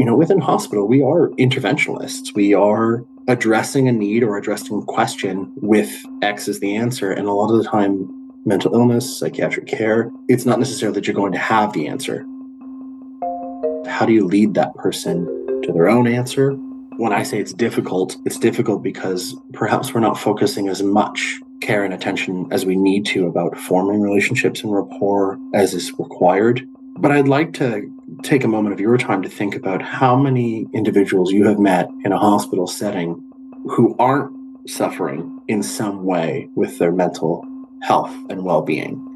you know, within hospital, we are interventionalists. We are addressing a need or addressing a question with X as the answer. And a lot of the time, mental illness, psychiatric care, it's not necessarily that you're going to have the answer. How do you lead that person to their own answer? When I say it's difficult, it's difficult because perhaps we're not focusing as much care and attention as we need to about forming relationships and rapport as is required. But I'd like to take a moment of your time to think about how many individuals you have met in a hospital setting who aren't suffering in some way with their mental health and well being.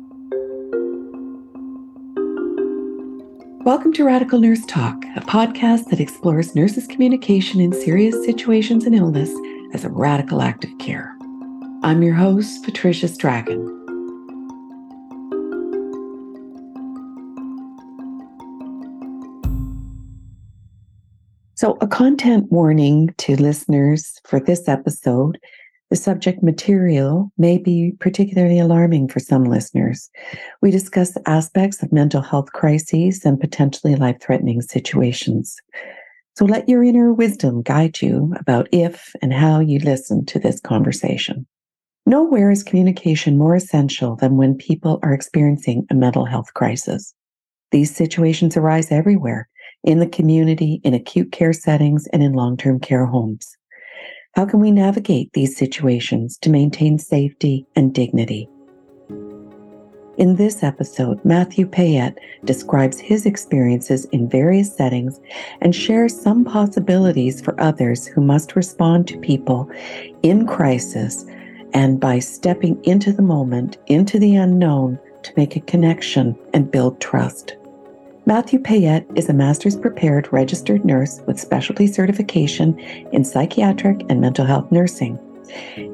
Welcome to Radical Nurse Talk, a podcast that explores nurses' communication in serious situations and illness as a radical act of care. I'm your host, Patricia Strachan. So, a content warning to listeners for this episode the subject material may be particularly alarming for some listeners. We discuss aspects of mental health crises and potentially life threatening situations. So let your inner wisdom guide you about if and how you listen to this conversation. Nowhere is communication more essential than when people are experiencing a mental health crisis. These situations arise everywhere in the community, in acute care settings, and in long term care homes. How can we navigate these situations to maintain safety and dignity? In this episode, Matthieu Payette describes his experiences in various settings and shares some possibilities for others who must respond to people in crisis and by stepping into the moment, into the unknown, to make a connection and build trust. Matthieu Payette is a master's prepared registered nurse with specialty certification in psychiatric and mental health nursing.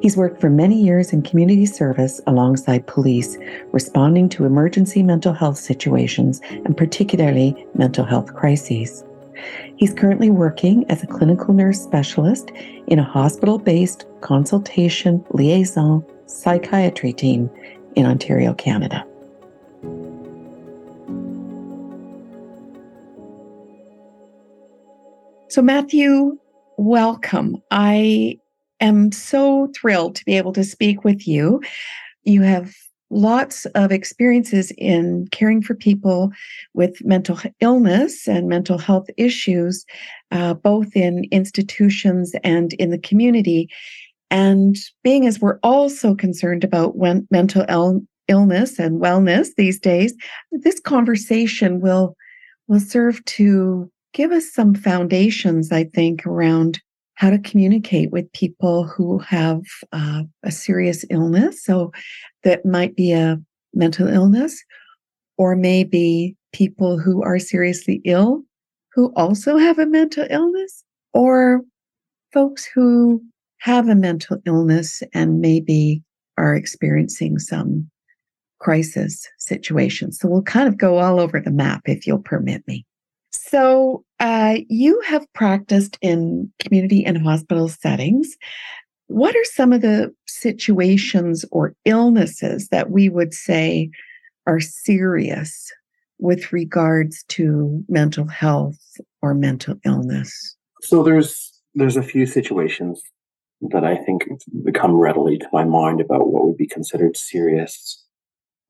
He's worked for many years in community service alongside police, responding to emergency mental health situations and particularly mental health crises. He's currently working as a clinical nurse specialist in a hospital based consultation liaison psychiatry team in Ontario, Canada. So, Matthieu, welcome. I am so thrilled to be able to speak with you. You have lots of experiences in caring for people with mental illness and mental health issues, uh, both in institutions and in the community. And being as we're all so concerned about when mental il- illness and wellness these days, this conversation will will serve to give us some foundations, I think, around how to communicate with people who have uh, a serious illness. So that might be a mental illness, or maybe people who are seriously ill who also have a mental illness, or folks who have a mental illness and maybe are experiencing some crisis situations. So we'll kind of go all over the map if you'll permit me. So, uh, you have practiced in community and hospital settings. What are some of the situations or illnesses that we would say are serious with regards to mental health or mental illness? So there's there's a few situations that I think become readily to my mind about what would be considered serious.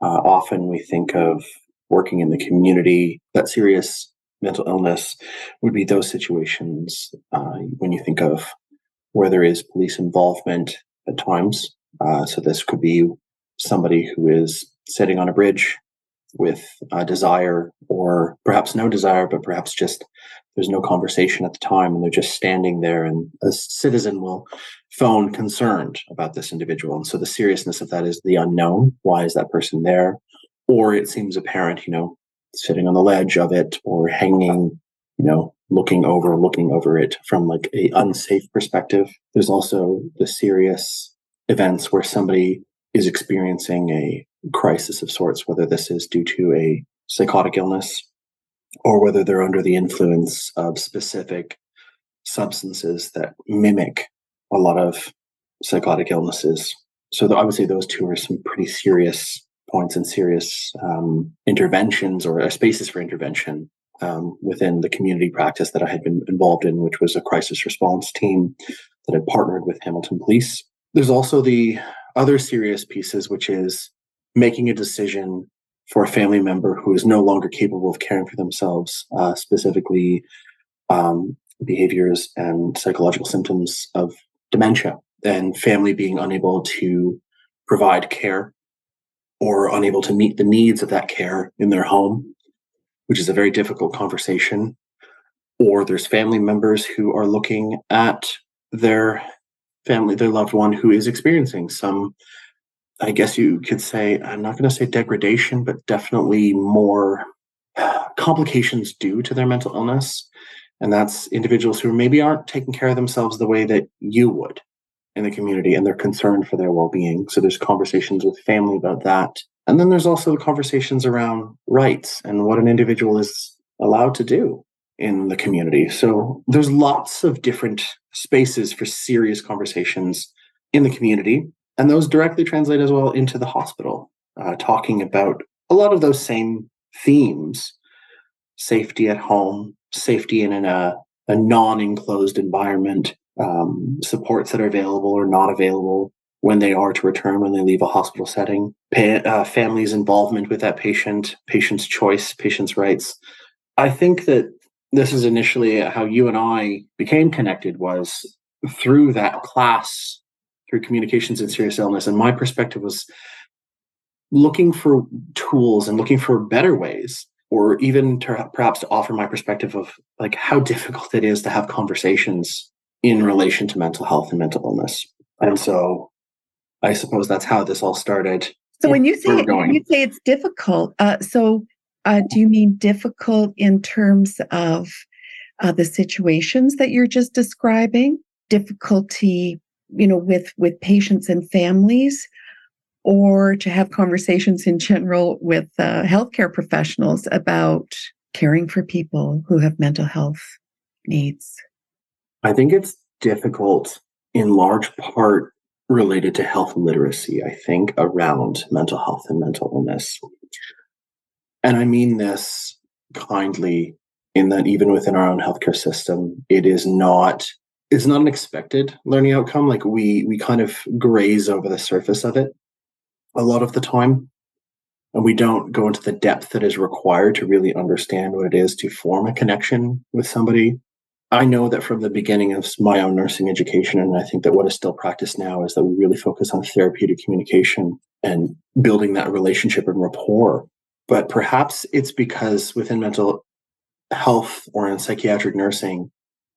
Uh, often we think of working in the community, that serious mental illness would be those situations uh, when you think of where there is police involvement at times. Uh, so this could be somebody who is sitting on a bridge with a desire or perhaps no desire, but perhaps just there's no conversation at the time and they're just standing there and a citizen will phone concerned about this individual. And so the seriousness of that is the unknown. Why is that person there? Or it seems apparent, you know, sitting on the ledge of it or hanging, you know, looking over, looking over it from like a unsafe perspective. There's also the serious events where somebody is experiencing a crisis of sorts, whether this is due to a psychotic illness or whether they're under the influence of specific substances that mimic a lot of psychotic illnesses. So I would say those two are some pretty serious points and serious um, interventions or spaces for intervention um, within the community practice that I had been involved in, which was a crisis response team that had partnered with Hamilton Police. There's also the other serious pieces, which is making a decision for a family member who is no longer capable of caring for themselves, uh, specifically um, behaviors and psychological symptoms of dementia, and family being unable to provide care or unable to meet the needs of that care in their home, which is a very difficult conversation. Or there's family members who are looking at their family, their loved one who is experiencing some I guess you could say, I'm not going to say degradation, but definitely more complications due to their mental illness. And that's individuals who maybe aren't taking care of themselves the way that you would in the community and they're concerned for their well being. So there's conversations with family about that. And then there's also the conversations around rights and what an individual is allowed to do in the community. So there's lots of different spaces for serious conversations in the community and those directly translate as well into the hospital, uh, talking about a lot of those same themes safety at home, safety in a, a non enclosed environment, um, supports that are available or not available when they are to return when they leave a hospital setting, pa- uh, families' involvement with that patient, patient's choice, patient's rights. I think that this is initially how you and I became connected was through that class through communications and serious illness. And my perspective was looking for tools and looking for better ways, or even to, perhaps to offer my perspective of like how difficult it is to have conversations in relation to mental health and mental illness. And so I suppose that's how this all started. So when you say when you say it's difficult, uh, so uh, do you mean difficult in terms of uh, the situations that you're just describing? Difficulty you know with with patients and families or to have conversations in general with uh, healthcare professionals about caring for people who have mental health needs i think it's difficult in large part related to health literacy i think around mental health and mental illness and i mean this kindly in that even within our own healthcare system it is not is not an expected learning outcome. Like we we kind of graze over the surface of it a lot of the time. And we don't go into the depth that is required to really understand what it is to form a connection with somebody. I know that from the beginning of my own nursing education, and I think that what is still practiced now is that we really focus on therapeutic communication and building that relationship and rapport. But perhaps it's because within mental health or in psychiatric nursing,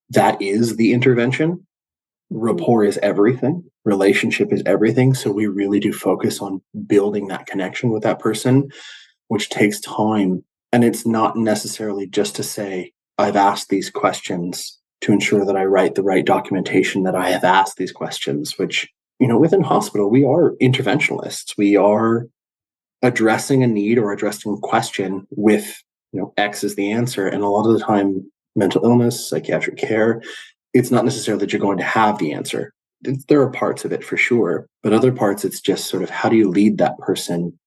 that is the intervention. Rapport is everything, relationship is everything. So we really do focus on building that connection with that person, which takes time. And it's not necessarily just to say, I've asked these questions to ensure that I write the right documentation that I have asked these questions, which, you know, within hospital, we are interventionalists. We are addressing a need or addressing a question with, you know, X is the answer. And a lot of the time, mental illness, psychiatric care, it's not necessarily that you're going to have the answer. There are parts of it for sure, but other parts, it's just sort of how do you lead that person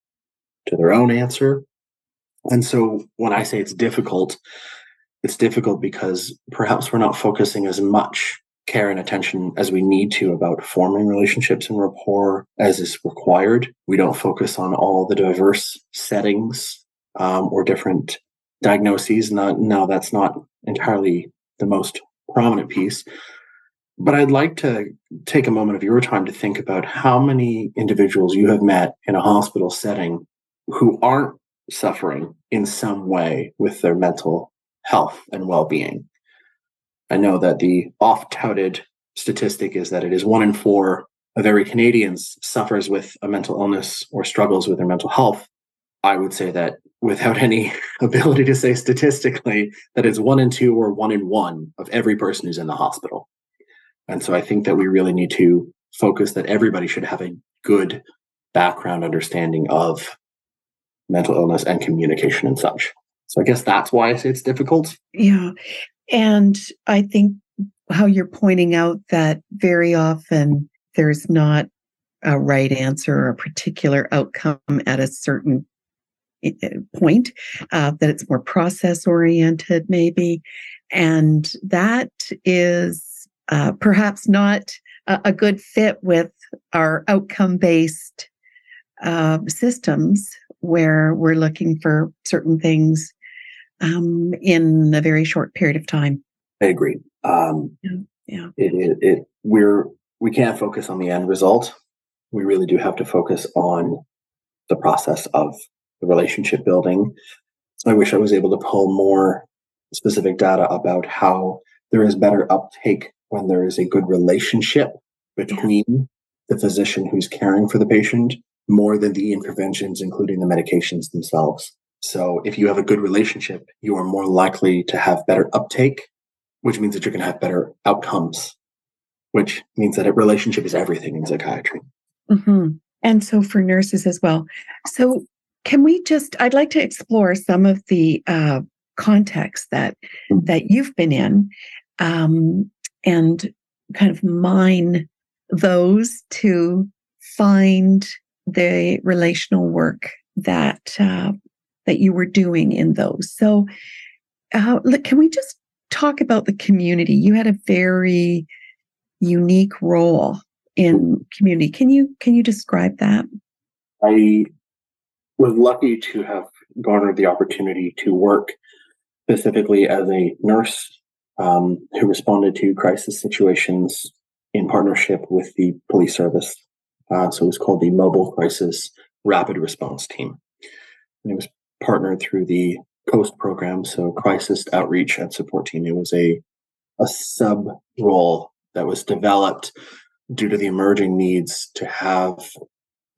to their own answer? And so when I say it's difficult, it's difficult because perhaps we're not focusing as much care and attention as we need to about forming relationships and rapport as is required. We don't focus on all the diverse settings um, or different diagnoses. Not now that's not entirely the most prominent piece. But I'd like to take a moment of your time to think about how many individuals you have met in a hospital setting who aren't suffering in some way with their mental health and well being. I know that the oft touted statistic is that it is one in four of every Canadians suffers with a mental illness or struggles with their mental health. I would say that without any ability to say statistically that it's one in two or one in one of every person who's in the hospital. And so I think that we really need to focus that everybody should have a good background understanding of mental illness and communication and such. So I guess that's why I say it's difficult. Yeah. And I think how you're pointing out that very often there's not a right answer or a particular outcome at a certain point, uh, that it's more process oriented, maybe. And that is uh, perhaps not a, a, good fit with our outcome based uh, systems where we're looking for certain things um, in a very short period of time. I agree. Um, yeah. yeah. It, it, it, we're, we can't focus on the end result. We really do have to focus on the process of the relationship building. I wish I was able to pull more specific data about how there is better uptake when there is a good relationship between yeah. the physician who's caring for the patient more than the interventions, including the medications themselves. So if you have a good relationship, you are more likely to have better uptake, which means that you're going to have better outcomes, which means that a relationship is everything in psychiatry. Mm-hmm. And so for nurses as well. So can we just, I'd like to explore some of the uh, context that, mm-hmm. that you've been in um, and kind of mine those to find the relational work that uh, that you were doing in those. So, uh, can we just talk about the community? You had a very unique role in community. Can you can you describe that? I was lucky to have garnered the opportunity to work specifically as a nurse um, who responded to crisis situations in partnership with the police service. Uh, so it was called the Mobile Crisis Rapid Response Team. And it was partnered through the COAST program, so Crisis Outreach and Support Team. It was a a sub role that was developed due to the emerging needs to have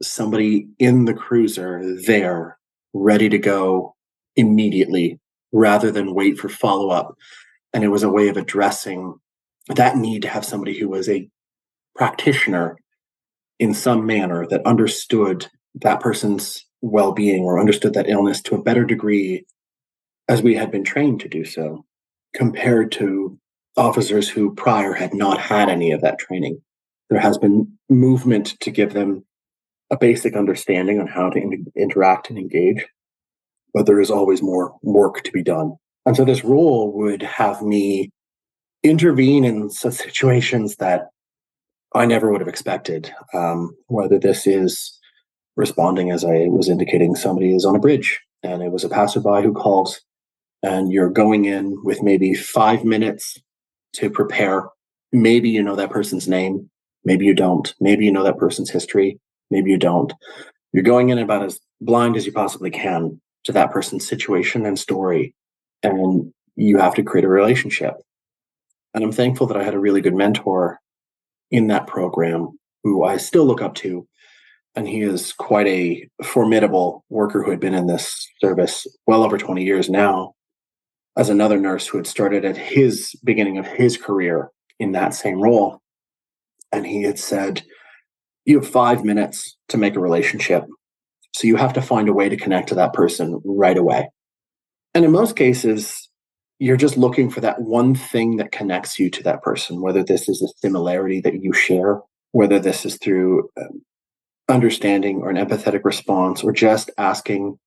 somebody in the cruiser there ready to go immediately rather than wait for follow up. And it was a way of addressing that need to have somebody who was a practitioner in some manner that understood that person's well being or understood that illness to a better degree as we had been trained to do so, compared to officers who prior had not had any of that training. There has been movement to give them a basic understanding on how to in- interact and engage, but there is always more work to be done. And so this role would have me intervene in situations that I never would have expected, um, whether this is responding as I was indicating somebody is on a bridge and it was a passerby who calls and you're going in with maybe five minutes to prepare. Maybe you know that person's name. Maybe you don't. Maybe you know that person's history. Maybe you don't. You're going in about as blind as you possibly can to that person's situation and story. And you have to create a relationship. And I'm thankful that I had a really good mentor in that program who I still look up to and he is quite a formidable worker who had been in this service well over 20 years now as another nurse who had started at his beginning of his career in that same role. And he had said you have five minutes to make a relationship so you have to find a way to connect to that person right away. And in most cases you're just looking for that one thing that connects you to that person whether this is a similarity that you share whether this is through um, understanding or an empathetic response or just asking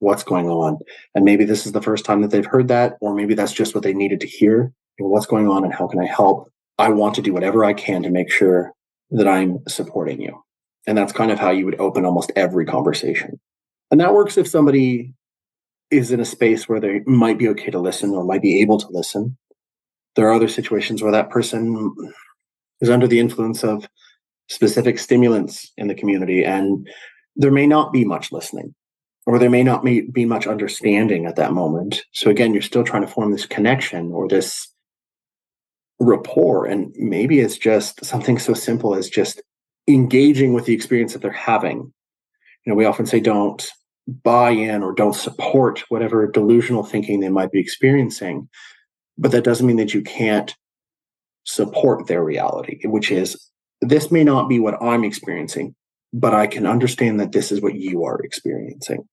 what's going on. And maybe this is the first time that they've heard that, or maybe that's just what they needed to hear. what's going on and how can I help? I want to do whatever I can to make sure that I'm supporting you. And that's kind of how you would open almost every conversation. And that works if somebody is in a space where they might be okay to listen or might be able to listen. There are other situations where that person is under the influence of specific stimulants in the community and there may not be much listening or there may not be much understanding at that moment. So again you're still trying to form this connection or this rapport and maybe it's just something so simple as just engaging with the experience that they're having. You know we often say don't buy in or don't support whatever delusional thinking they might be experiencing but that doesn't mean that you can't support their reality which is this may not be what I'm experiencing, but I can understand that this is what you are experiencing.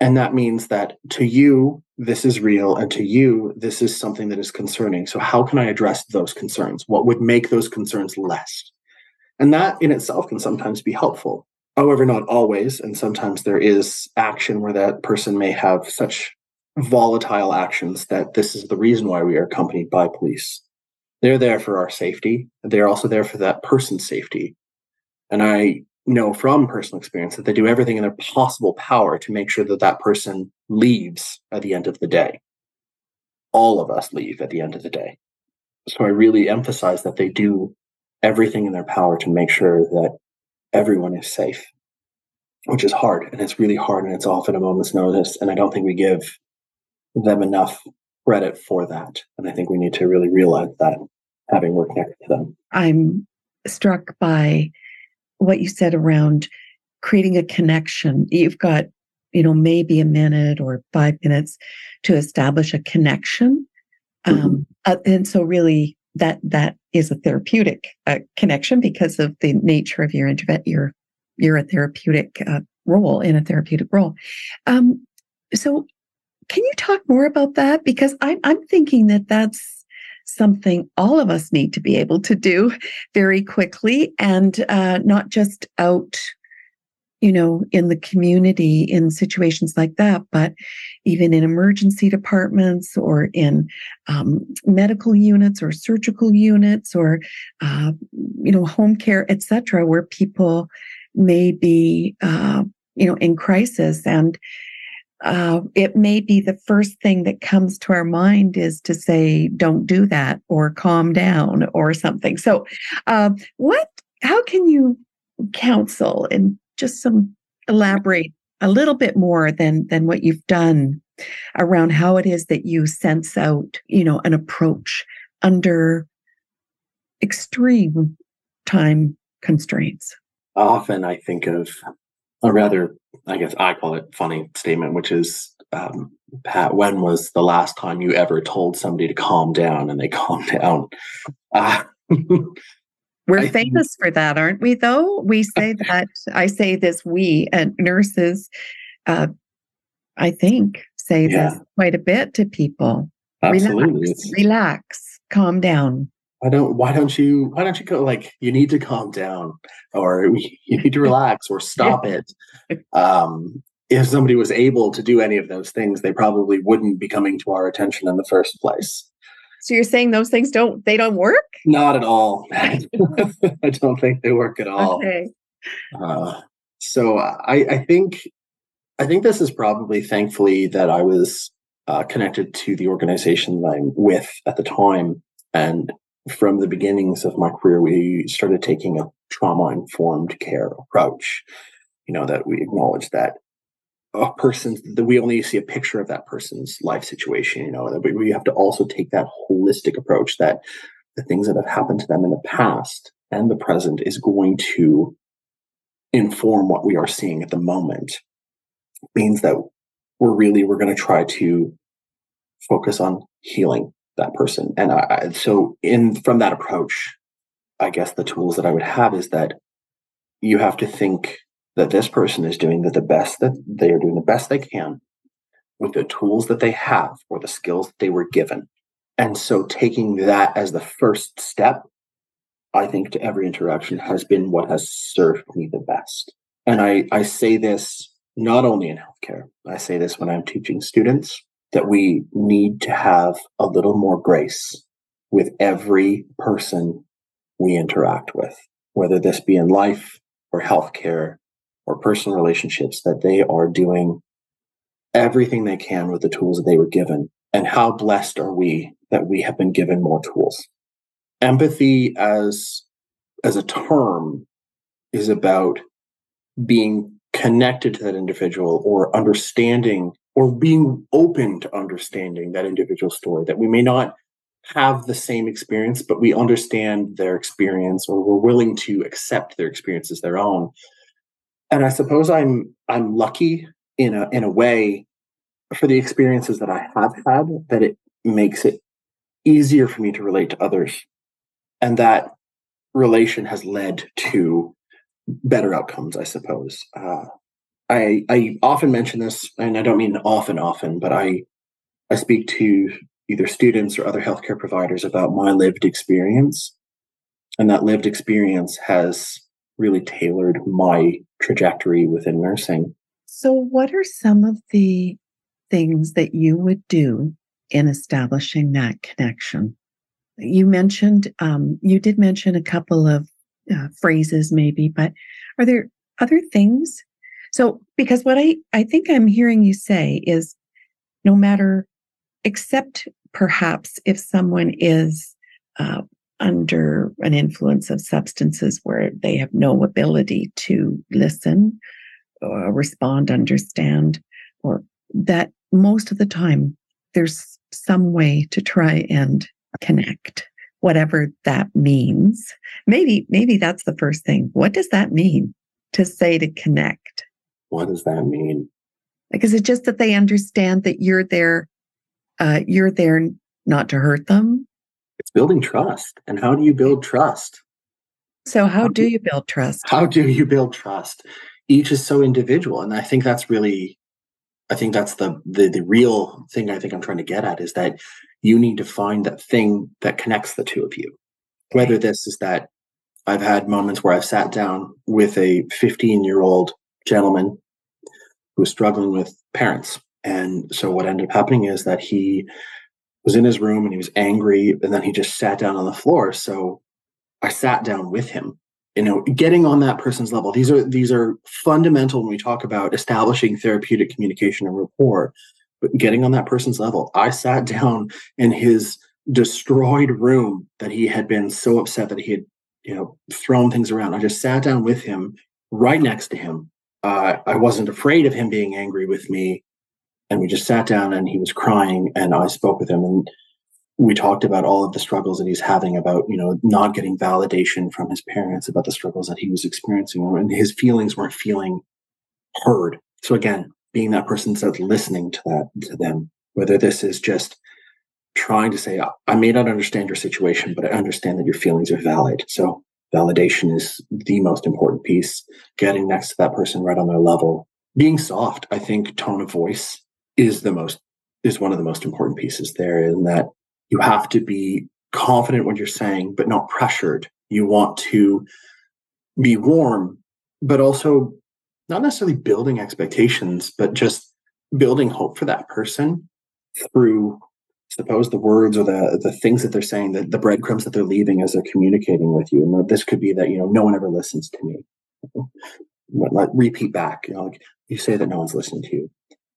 And that means that to you, this is real, and to you, this is something that is concerning. So, how can I address those concerns? What would make those concerns less? And that in itself can sometimes be helpful. However, not always. And sometimes there is action where that person may have such volatile actions that this is the reason why we are accompanied by police. They're there for our safety. They're also there for that person's safety. And I know from personal experience that they do everything in their possible power to make sure that that person leaves at the end of the day. All of us leave at the end of the day. So I really emphasize that they do everything in their power to make sure that everyone is safe, which is hard. And it's really hard. And it's often a moment's notice. And I don't think we give them enough credit for that. And I think we need to really realize that having worked next to them. I'm struck by what you said around creating a connection. You've got, you know, maybe a minute or five minutes to establish a connection. Mm-hmm. Um, uh, and so really that that is a therapeutic uh, connection because of the nature of your intervention. You're you're a therapeutic uh, role in a therapeutic role. Um, so, can you talk more about that? Because I'm I'm thinking that that's something all of us need to be able to do very quickly and uh, not just out you know, in the community in situations like that, but even in emergency departments or in um, medical units or surgical units or, uh, you know, home care, etc., where people may be, uh, you know, in crisis. And uh, it may be the first thing that comes to our mind is to say, don't do that or calm down or something. So, uh, what, how can you counsel and just some elaborate a little bit more than than what you've done around how it is that you sense out you know an approach under extreme time constraints often i think of a rather i guess i call it funny statement which is um, pat when was the last time you ever told somebody to calm down and they calm down uh, We're I famous think, for that, aren't we? Though we say that, I say this, we and nurses, uh, I think, say yeah. this quite a bit to people. Absolutely. Relax, relax, calm down. Why don't Why don't you Why don't you go like you need to calm down, or you need to relax, or stop it? Um, if somebody was able to do any of those things, they probably wouldn't be coming to our attention in the first place. So you're saying those things don't they don't work? Not at all. I don't think they work at all. Okay. Uh, so I, I think I think this is probably thankfully that I was uh, connected to the organization that I'm with at the time, and from the beginnings of my career, we started taking a trauma informed care approach. You know that we acknowledge that a person that we only see a picture of that person's life situation you know that we, have to also take that holistic approach that the things that have happened to them in the past and the present is going to inform what we are seeing at the moment it means that we're really we're going to try to focus on healing that person and I, so in from that approach i guess the tools that i would have is that you have to think that this person is doing the, the best that they are doing the best they can with the tools that they have or the skills that they were given. And so taking that as the first step, I think to every interaction has been what has served me the best. And I, I say this not only in healthcare, I say this when I'm teaching students that we need to have a little more grace with every person we interact with, whether this be in life or healthcare or personal relationships that they are doing everything they can with the tools that they were given. And how blessed are we that we have been given more tools? Empathy as, as a term is about being connected to that individual or understanding or being open to understanding that individual story that we may not have the same experience but we understand their experience or we're willing to accept their experience as their own and I suppose I'm I'm lucky in a in a way for the experiences that I have had that it makes it easier for me to relate to others, and that relation has led to better outcomes. I suppose. Uh, I I often mention this, and I don't mean often, often, but I I speak to either students or other healthcare providers about my lived experience, and that lived experience has really tailored my trajectory within nursing. So, what are some of the things that you would do in establishing that connection? You mentioned, um, you did mention a couple of uh, phrases, maybe, but are there other things? So, because what I, I think I'm hearing you say is no matter, except perhaps if someone is uh, under an influence of substances where they have no ability to listen, or respond, understand, or that most of the time there's some way to try and connect whatever that means. Maybe maybe that's the first thing. What does that mean to say to connect what does that mean? Like is it just that they understand that you're there uh, you're there not to hurt them. It's building trust and how do you build trust? So how do you build trust? How do you build trust? Each is so individual and i think that's really i think that's the the, the real thing i think i'm trying to get at is that you need to find that thing that connects the two of you. Whether this is that i've had moments where i've sat down with a 15 year old gentleman who was struggling with parents. And so what ended up happening is that he was in his room and he was angry and then he just sat down on the floor. So i sat down with him. You know getting on that person's level these are these are fundamental when we talk about establishing therapeutic communication and rapport but getting on that person's level i sat down in his destroyed room that he had been so upset that he had you know thrown things around. I just sat down with him right next to him uh, i wasn't afraid of him being angry with me. And we just sat down and he was crying and i spoke with him and we talked about all of the struggles that he's having about you know not getting validation from his parents about the struggles that he was experiencing and his feelings weren't feeling heard. So again being that person that's listening to that to them whether this is just trying to say i may not understand your situation but i understand that your feelings are valid. So validation is the most important piece getting next to that person right on their level being soft i think tone of voice is the most is one of the most important pieces there in that you have to be confident what you're saying, but not pressured. You want to be warm, but also not necessarily building expectations, but just building hope for that person through suppose the words or the the things that they're saying, the, the breadcrumbs that they're leaving as they're communicating with you. And this could be that, you know, no one ever listens to me. Let repeat back, you know, like you say that no one's listening to you.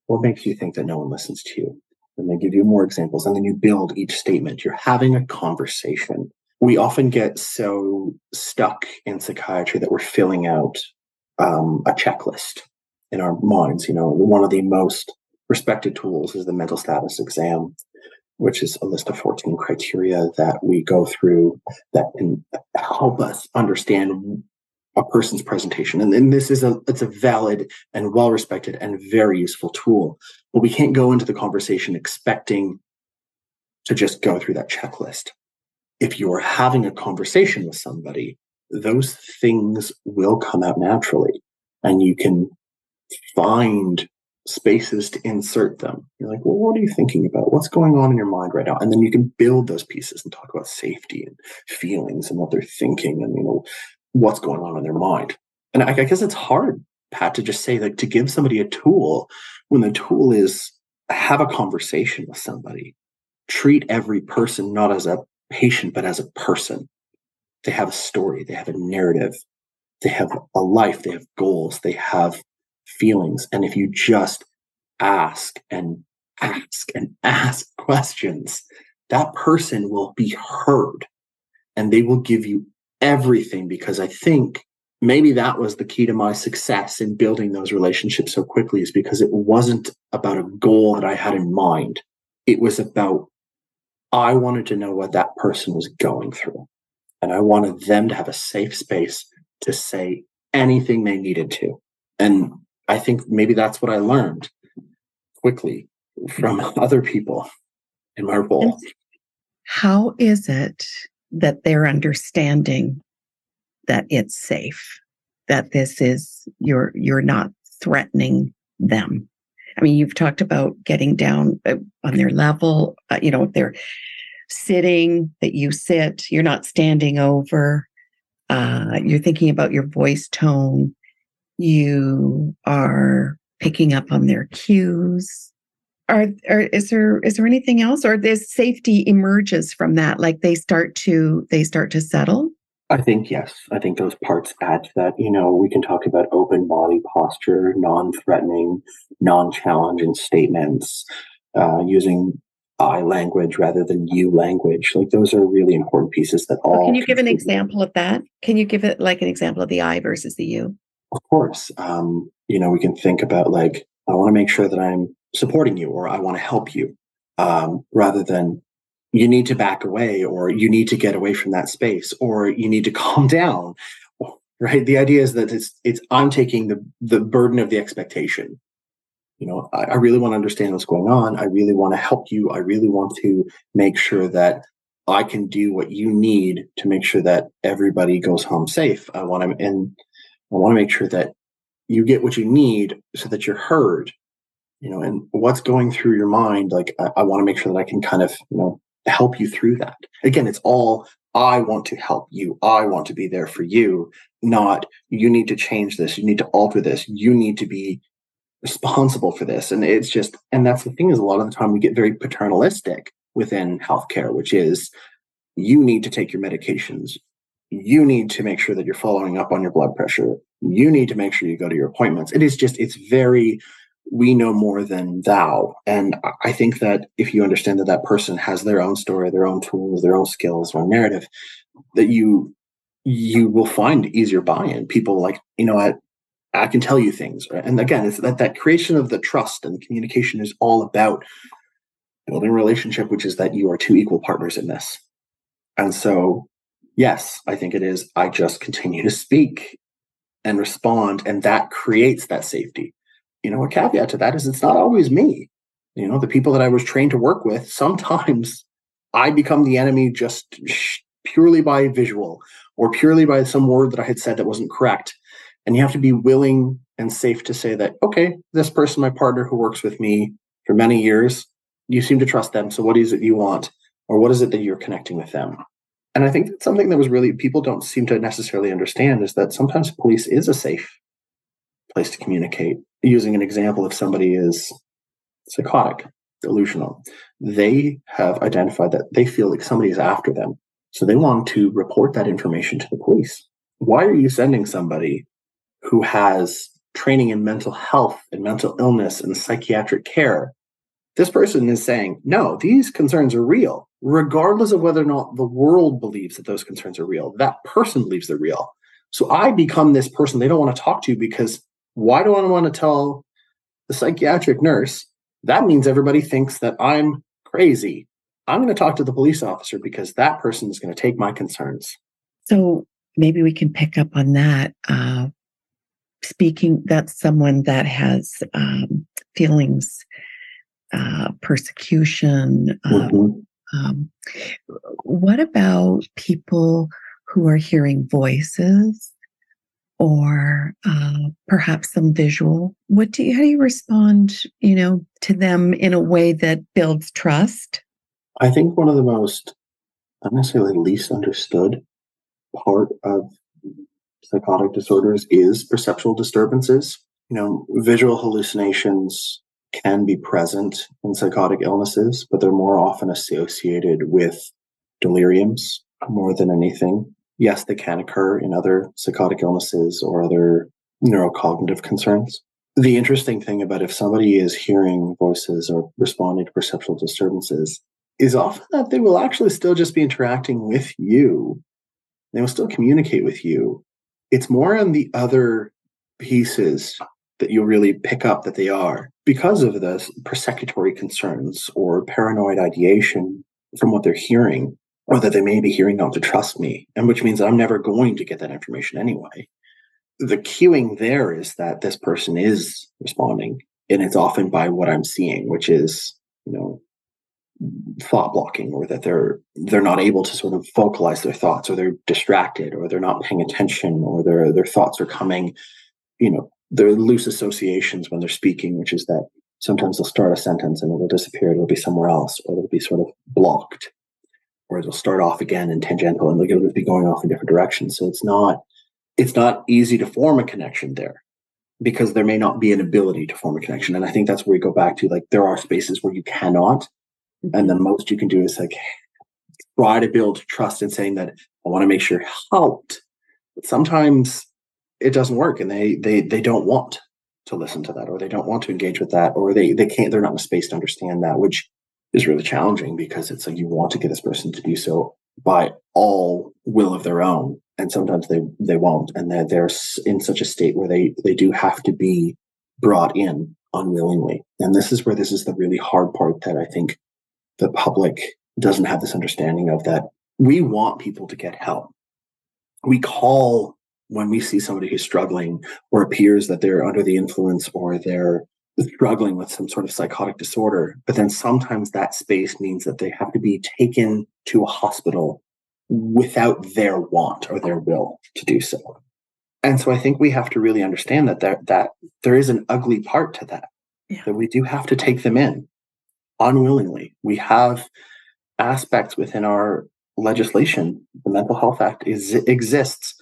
What makes you think that no one listens to you? and they give you more examples and then you build each statement you're having a conversation we often get so stuck in psychiatry that we're filling out um, a checklist in our minds you know one of the most respected tools is the mental status exam which is a list of 14 criteria that we go through that can help us understand a person's presentation. And, this is a it's a valid and well respected and very useful tool but we can't go into the conversation expecting to just go through that checklist. If you're having a conversation with somebody those things will come out naturally and you can find spaces to insert them. You're like well what are you thinking about? What's going on in your mind right now? And then you can build those pieces and talk about safety and feelings and what they're thinking and you know what's going on in their mind. And I, I guess it's hard, Pat, to just say like to give somebody a tool when the tool is have a conversation with somebody. Treat every person not as a patient, but as a person. They have a story, they have a narrative, they have a life, they have goals, they have feelings. And if you just ask and ask and ask questions, that person will be heard and they will give you everything because I think maybe that was the key to my success in building those relationships so quickly is because it wasn't about a goal that I had in mind. It was about I wanted to know what that person was going through. And I wanted them to have a safe space to say anything they needed to. And I think maybe that's what I learned quickly from other people in my role. How is it that they're understanding that it's safe, that this is you're you're not threatening them. I mean, you've talked about getting down uh, on their level. Uh, you know, if they're sitting, that you sit, you're not standing over. Uh, you're thinking about your voice tone. You are picking up on their cues. Are, are is there is there anything else or this safety emerges from that like they start to they start to settle I think yes. I think those parts add to that. You know, we can talk about open body posture, non-threatening, non-challenging statements, uh, using I language rather than you language. Like those are really important pieces that all. can you give an example of that? Can you give it like an example of the I versus the you? Of course. Um, you know, we can think about like, I want to make sure that I'm supporting you or I want to help you, um, rather than you need to back away or you need to get away from that space or you need to calm down right? The idea is that it's it's i'm taking the the burden of the expectation. You know I, I really want to understand what's going on. I really want to help you. I really want to make sure that i can do what you need to make sure that everybody goes home safe. I want to and want to make sure that you get what you need so that you're heard you know and what's going through your mind like i, I want to make sure that i can kind of you know help you through that. Again, it's all I want to help you. I want to be there for you, not you need to change this. You need to alter this. You need to be responsible for this. And it's just, and that's the thing is a lot of the time we get very paternalistic within healthcare, which is you need to take your medications. You need to make sure that you're following up on your blood pressure. You need to make sure you go to your appointments. It is just, it's very we know more than thou. And I think that if you understand that that person has their own story, their own tools, their own skills, or narrative, that you you will find easier buy-in. People like, you know, I I can tell you things. Right? And again, it's that that creation of the trust and communication is all about building a relationship, which is that you are two equal partners in this. And so, yes, I think it is. I just continue to speak and respond, and that creates that safety you know, a caveat to that is it's not always me. You know, the people that I was trained to work with, sometimes I become the enemy just purely by visual or purely by some word that I had said that wasn't correct. And you have to be willing and safe to say that, okay, this person, my partner who works with me for many years, you seem to trust them. So what is it you want? Or what is it that you're connecting with them? And I think that's something that was really people don't seem to necessarily understand is that sometimes police is a safe place to communicate. Using an example, if somebody is psychotic, delusional, they have identified that they feel like somebody is after them. So they want to report that information to the police. Why are you sending somebody who has training in mental health and mental illness and psychiatric care? This person is saying, no, these concerns are real, regardless of whether or not the world believes that those concerns are real. That person believes they're real. So I become this person they don't want to talk to because why do I want to tell the psychiatric nurse? That means everybody thinks that I'm crazy. I'm going to talk to the police officer because that person is going to take my concerns. So maybe we can pick up on that. Uh, speaking, that's someone that has um, feelings, uh, persecution. Uh, mm-hmm. um, what about people who are hearing voices or uh, perhaps some visual what do you how do you respond you know to them in a way that builds trust i think one of the most not necessarily least understood part of psychotic disorders is perceptual disturbances you know visual hallucinations can be present in psychotic illnesses but they're more often associated with deliriums more than anything yes, they can occur in other psychotic illnesses or other neurocognitive concerns. The interesting thing about if somebody is hearing voices or responding to perceptual disturbances is often that they will actually still just be interacting with you. They will still communicate with you. It's more on the other pieces that you'll really pick up that they are because of the persecutory concerns or paranoid ideation from what they're hearing or that they may be hearing not to trust me, and which means that I'm never going to get that information anyway. The cueing there is that this person is responding, and it's often by what I'm seeing, which is, you know, thought blocking or that they're they're not able to sort of vocalize their thoughts or they're distracted or they're not paying attention or their their thoughts are coming you know they're loose associations when they're speaking which is that sometimes they'll start a sentence and it will disappear it'll be somewhere else or it'll be sort of blocked or it'll start off again in tangential and they'll be going off in different directions. So it's not it's not easy to form a connection there. because there may not be an ability to form a connection. And I think that's where we go back to like there are spaces where you cannot. And the most you can do is like try to build trust in saying that I want to make sure helped. But sometimes it doesn't work and they they they don't want to listen to that or they don't want to engage with that or they they can't they're not in a space to understand that, which is really challenging because it's like you want to get this person to do so by all will of their own and sometimes they they won't and they're, they're in such a state where they they do have to be brought in unwillingly. And this is where this is the really hard part that i think the public doesn't have this understanding of that we want people to get help. We call when we see somebody who's struggling or appears that they're under the influence or they're struggling with some sort of psychotic disorder but then sometimes that space means that they have to be taken to a hospital without their want or their will to do so. And so I think we have to really understand that there, that there is an ugly part to that, yeah. that we do have to take them in unwillingly. We have aspects within our legislation. The Mental Health Act is, exists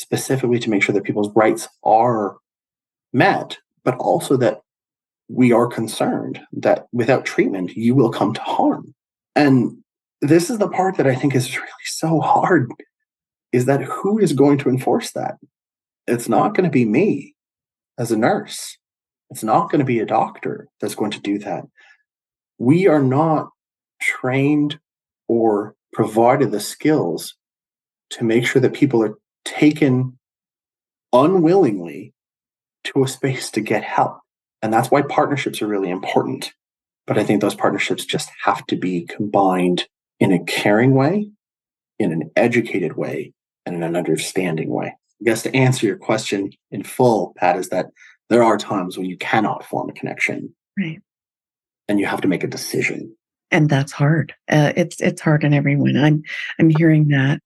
specifically to make sure that people's rights are met, but also that we are concerned that without treatment, you will come to harm. And this is the part that I think is really so hard is that who is going to enforce that? It's not going to be me as a nurse. It's not going to be a doctor that's going to do that. We are not trained or provided the skills to make sure that people are taken unwillingly to a space to get help. And that's why partnerships are really important. But I think those partnerships just have to be combined in a caring way, in an educated way, and in an understanding way. I guess to answer your question in full, Pat, is that there are times when you cannot form a connection. Right. And you have to make a decision. And that's hard. Uh, it's it's hard on everyone. I'm I'm hearing that.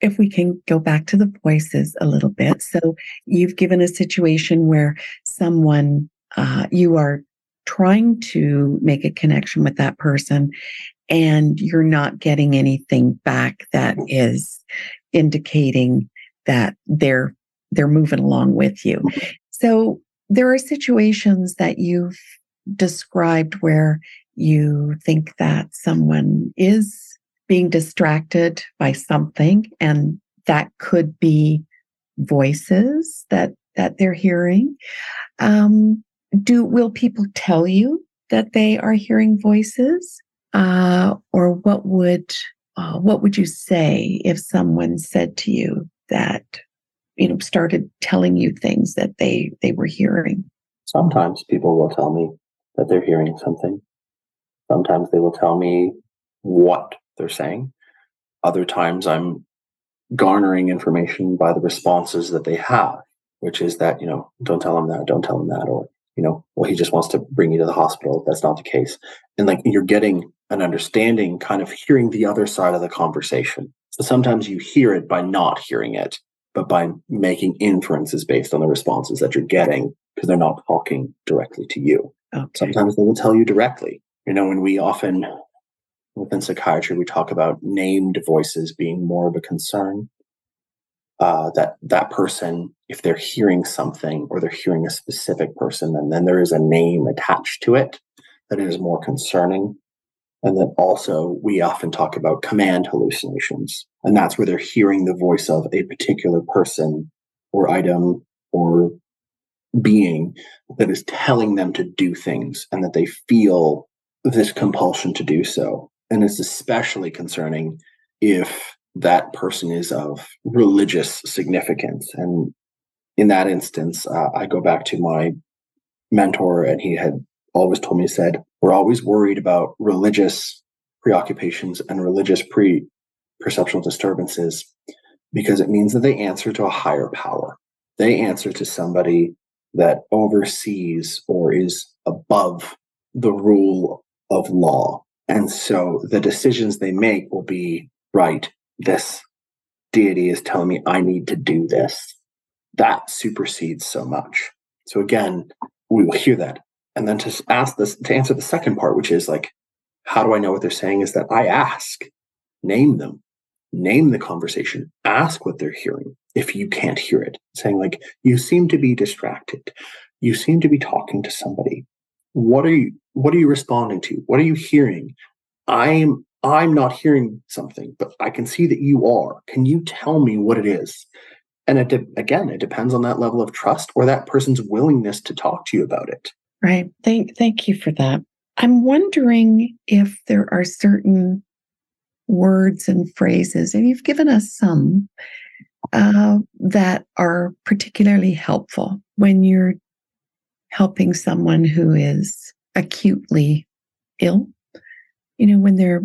If we can go back to the voices a little bit. So you've given a situation where someone uh, you are trying to make a connection with that person and you're not getting anything back that is indicating that they're they're moving along with you. So there are situations that you've described where you think that someone is being distracted by something and that could be voices that that they're hearing. Um, do will people tell you that they are hearing voices? Uh, or what would uh, what would you say if someone said to you that you know started telling you things that they they were hearing? Sometimes people will tell me that they're hearing something. Sometimes they will tell me what they're saying other times i'm garnering information by the responses that they have which is that you know don't tell them that don't tell them that or you know well he just wants to bring you to the hospital that's not the case and like you're getting an understanding, kind of hearing the other side of the conversation. So sometimes you hear it by not hearing it, but by making inferences based on the responses that you're getting because they're not talking directly to you. Okay. Sometimes they will tell you directly. You know, when we often within psychiatry we talk about named voices being more of a concern. Uh, that that person, if they're hearing something or they're hearing a specific person, and then there is a name attached to it, that is more concerning and then also, we often talk about command hallucinations. And that's where they're hearing the voice of a particular person or item or being that is telling them to do things and that they feel this compulsion to do so. And it's especially concerning if that person is of religious significance. And in that instance, uh, I go back to my mentor, and he had always told me, said, we're always worried about religious preoccupations and religious pre perceptual disturbances because it means that they answer to a higher power. They answer to somebody that oversees or is above the rule of law. And so the decisions they make will be right, this deity is telling me I need to do this. That supersedes so much. So again, we will hear that and then to ask this to answer the second part which is like how do i know what they're saying is that i ask name them name the conversation ask what they're hearing if you can't hear it saying like you seem to be distracted you seem to be talking to somebody. What are you what are you responding to? What are you hearing? I'm I'm not hearing something, but I can see that you are. Can you tell me what it is? And it de- again, it depends on that level of trust or that person's willingness to talk to you about it. Right. Thank thank you for that. I'm wondering if there are certain words and phrases, and you've given us some uh, that are particularly helpful when you're helping someone who is acutely ill. You know, when they're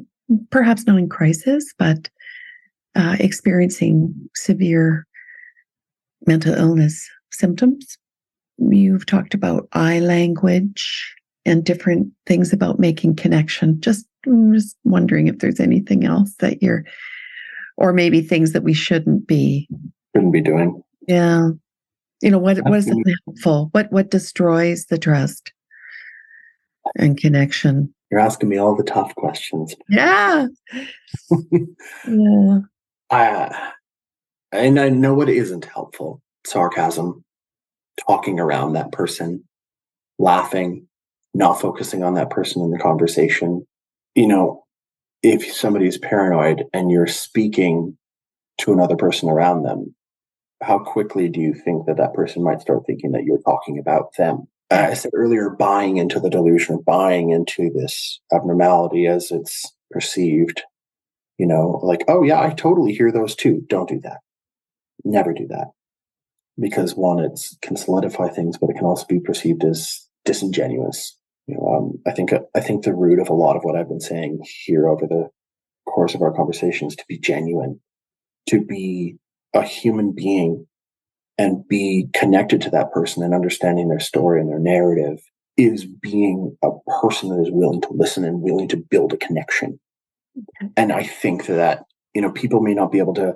perhaps not in crisis, but uh, experiencing severe mental illness symptoms. You've talked about eye language and different things about making connection. Just, just wondering if there's anything else that you're, or maybe things that we shouldn't be shouldn't be doing. Yeah, you know what? What is helpful? What what destroys the trust and connection? You're asking me all the tough questions. Yeah. yeah. I, and I know what isn't helpful sarcasm, talking around that person, laughing, not focusing on that person in the conversation. You know, if somebody's paranoid and you're speaking to another person around them, how quickly do you think that that person might start thinking that you're talking about them? Uh, I said earlier, buying into the delusion, buying into this abnormality as it's perceived. You know, like, oh yeah, I totally hear those too. Don't do that. Never do that because one, it can solidify things, but it can also be perceived as disingenuous. You know, um, I think I think the root of a lot of what I've been saying here over the course of our conversations to be genuine, to be a human being, and be connected to that person and understanding their story and their narrative is being a person that is willing to listen and willing to build a connection. And I think that you know people may not be able to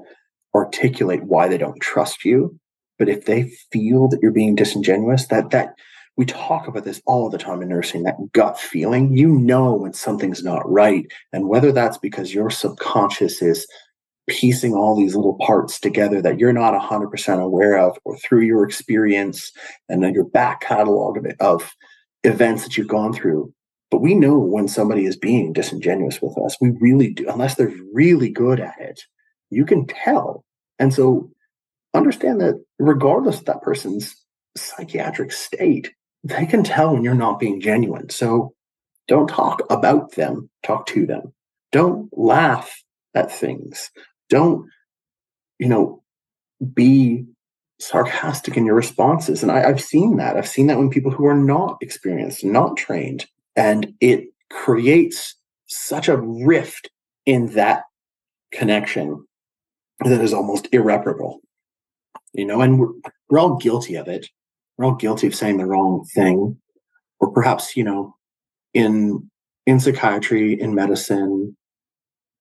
articulate why they don't trust you but if they feel that you're being disingenuous, that that we talk about this all the time in nursing, that gut feeling, you know when something's not right. And whether that's because your subconscious is piecing all these little parts together that you're not 100% aware of, or through your experience and then your back catalog of, it, of events that you've gone through. But we know when somebody is being disingenuous with us. We really do, unless they're really good at it. You can tell. And so understand that regardless of that person's psychiatric state, they can tell when you're not being genuine. So don't talk about them, talk to them. Don't laugh at things. Don't, you know, be sarcastic in your responses. And I, have seen that. I've seen that when people who are not experienced, not trained, and it creates such a rift in that connection that is almost irreparable you know, and we're, we're all guilty of it. We're all guilty of saying the wrong thing, or perhaps, you know, in in psychiatry, in medicine,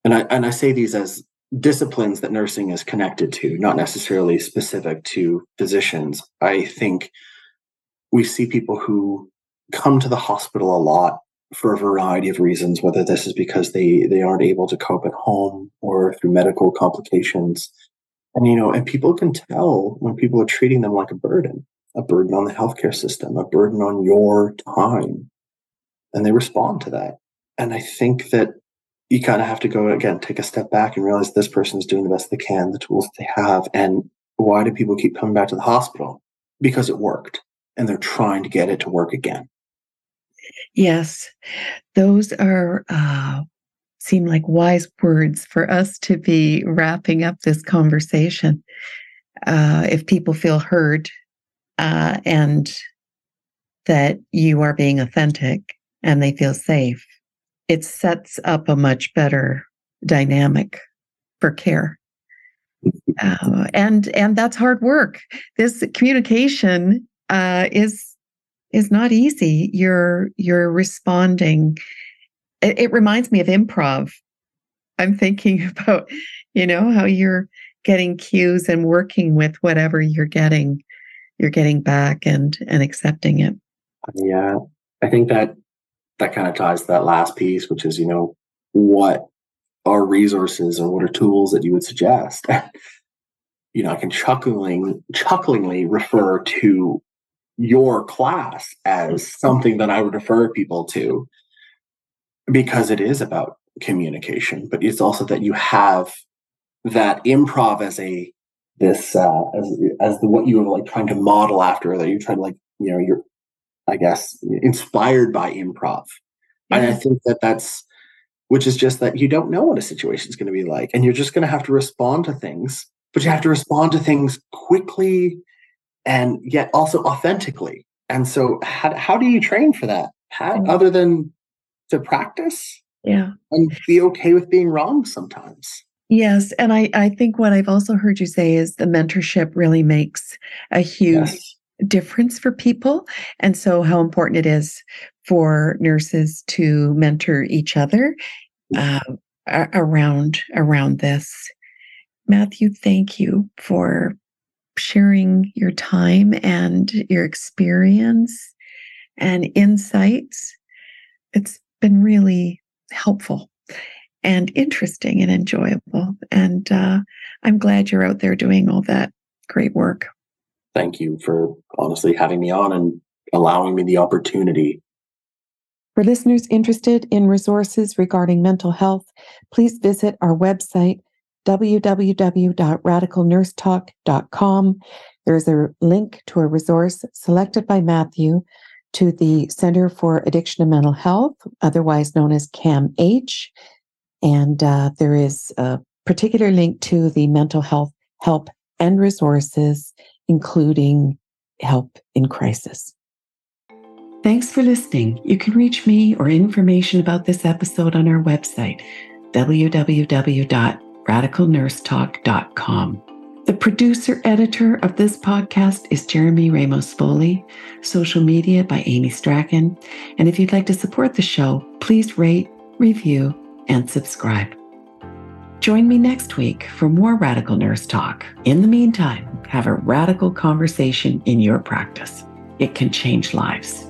and I and I say these as disciplines that nursing is connected to, not necessarily specific to physicians. I think we see people who come to the hospital a lot for a variety of reasons, whether this is because they they aren't able to cope at home or through medical complications. And, you know, and people can tell when people are treating them like a burden, a burden on the healthcare system, a burden on your time. And they respond to that. And I think that you kind of have to go again, take a step back and realize this person is doing the best they can, the tools they have. And why do people keep coming back to the hospital? Because it worked and they're trying to get it to work again. Yes, those are uh, seem like wise words for us to be wrapping up this conversation. Uh, if people feel heard uh, and that you are being authentic and they feel safe, it sets up a much better dynamic for care. Uh, and and that's hard work. This communication uh, is is not easy. You're you're responding it, it reminds me of improv. I'm thinking about, you know, how you're getting cues and working with whatever you're getting, you're getting back and and accepting it. Yeah, I think that that kind of ties to that last piece, which is, you know, what are resources or what are tools that you would suggest? you know, I can chuckling chucklingly refer to your class as something that I would refer people to because it is about communication, but it's also that you have that improv as a this uh, as as the what you were like trying to model after that you're trying to like you know you're I guess inspired by improv, and I mm-hmm. think that that's which is just that you don't know what a situation is going to be like, and you're just going to have to respond to things, but you have to respond to things quickly and yet also authentically. And so, how, how do you train for that? How, mm-hmm. other than to practice? Yeah. And be okay with being wrong sometimes. Yes. And I, I think what I've also heard you say is the mentorship really makes a huge yes. Difference for people. And so, how important it is for nurses to mentor each other uh, around around this. Matthieu, thank you for sharing your time and your experience and insights. It's been really helpful and interesting and enjoyable. And uh, I'm glad you're out there doing all that great work. Thank you for honestly having me on and allowing me the opportunity. For listeners interested in resources regarding mental health, please visit our website, www.radicalnursetalk.com. There's a link to a resource selected by Matthieu to the Center for Addiction and Mental Health, otherwise known as CAMH. And uh, there is a particular link to the mental health help and resources, including help in crisis. Thanks for listening. You can reach me or information about this episode on our website, www.radicalnursetalk.com. The producer editor of this podcast is Jeremy Ramos Foley, social media by Amy Strachan. And if you'd like to support the show, please rate, review, and subscribe. Join me next week for more Radical Nurse Talk. In the meantime, have a radical conversation in your practice. It can change lives.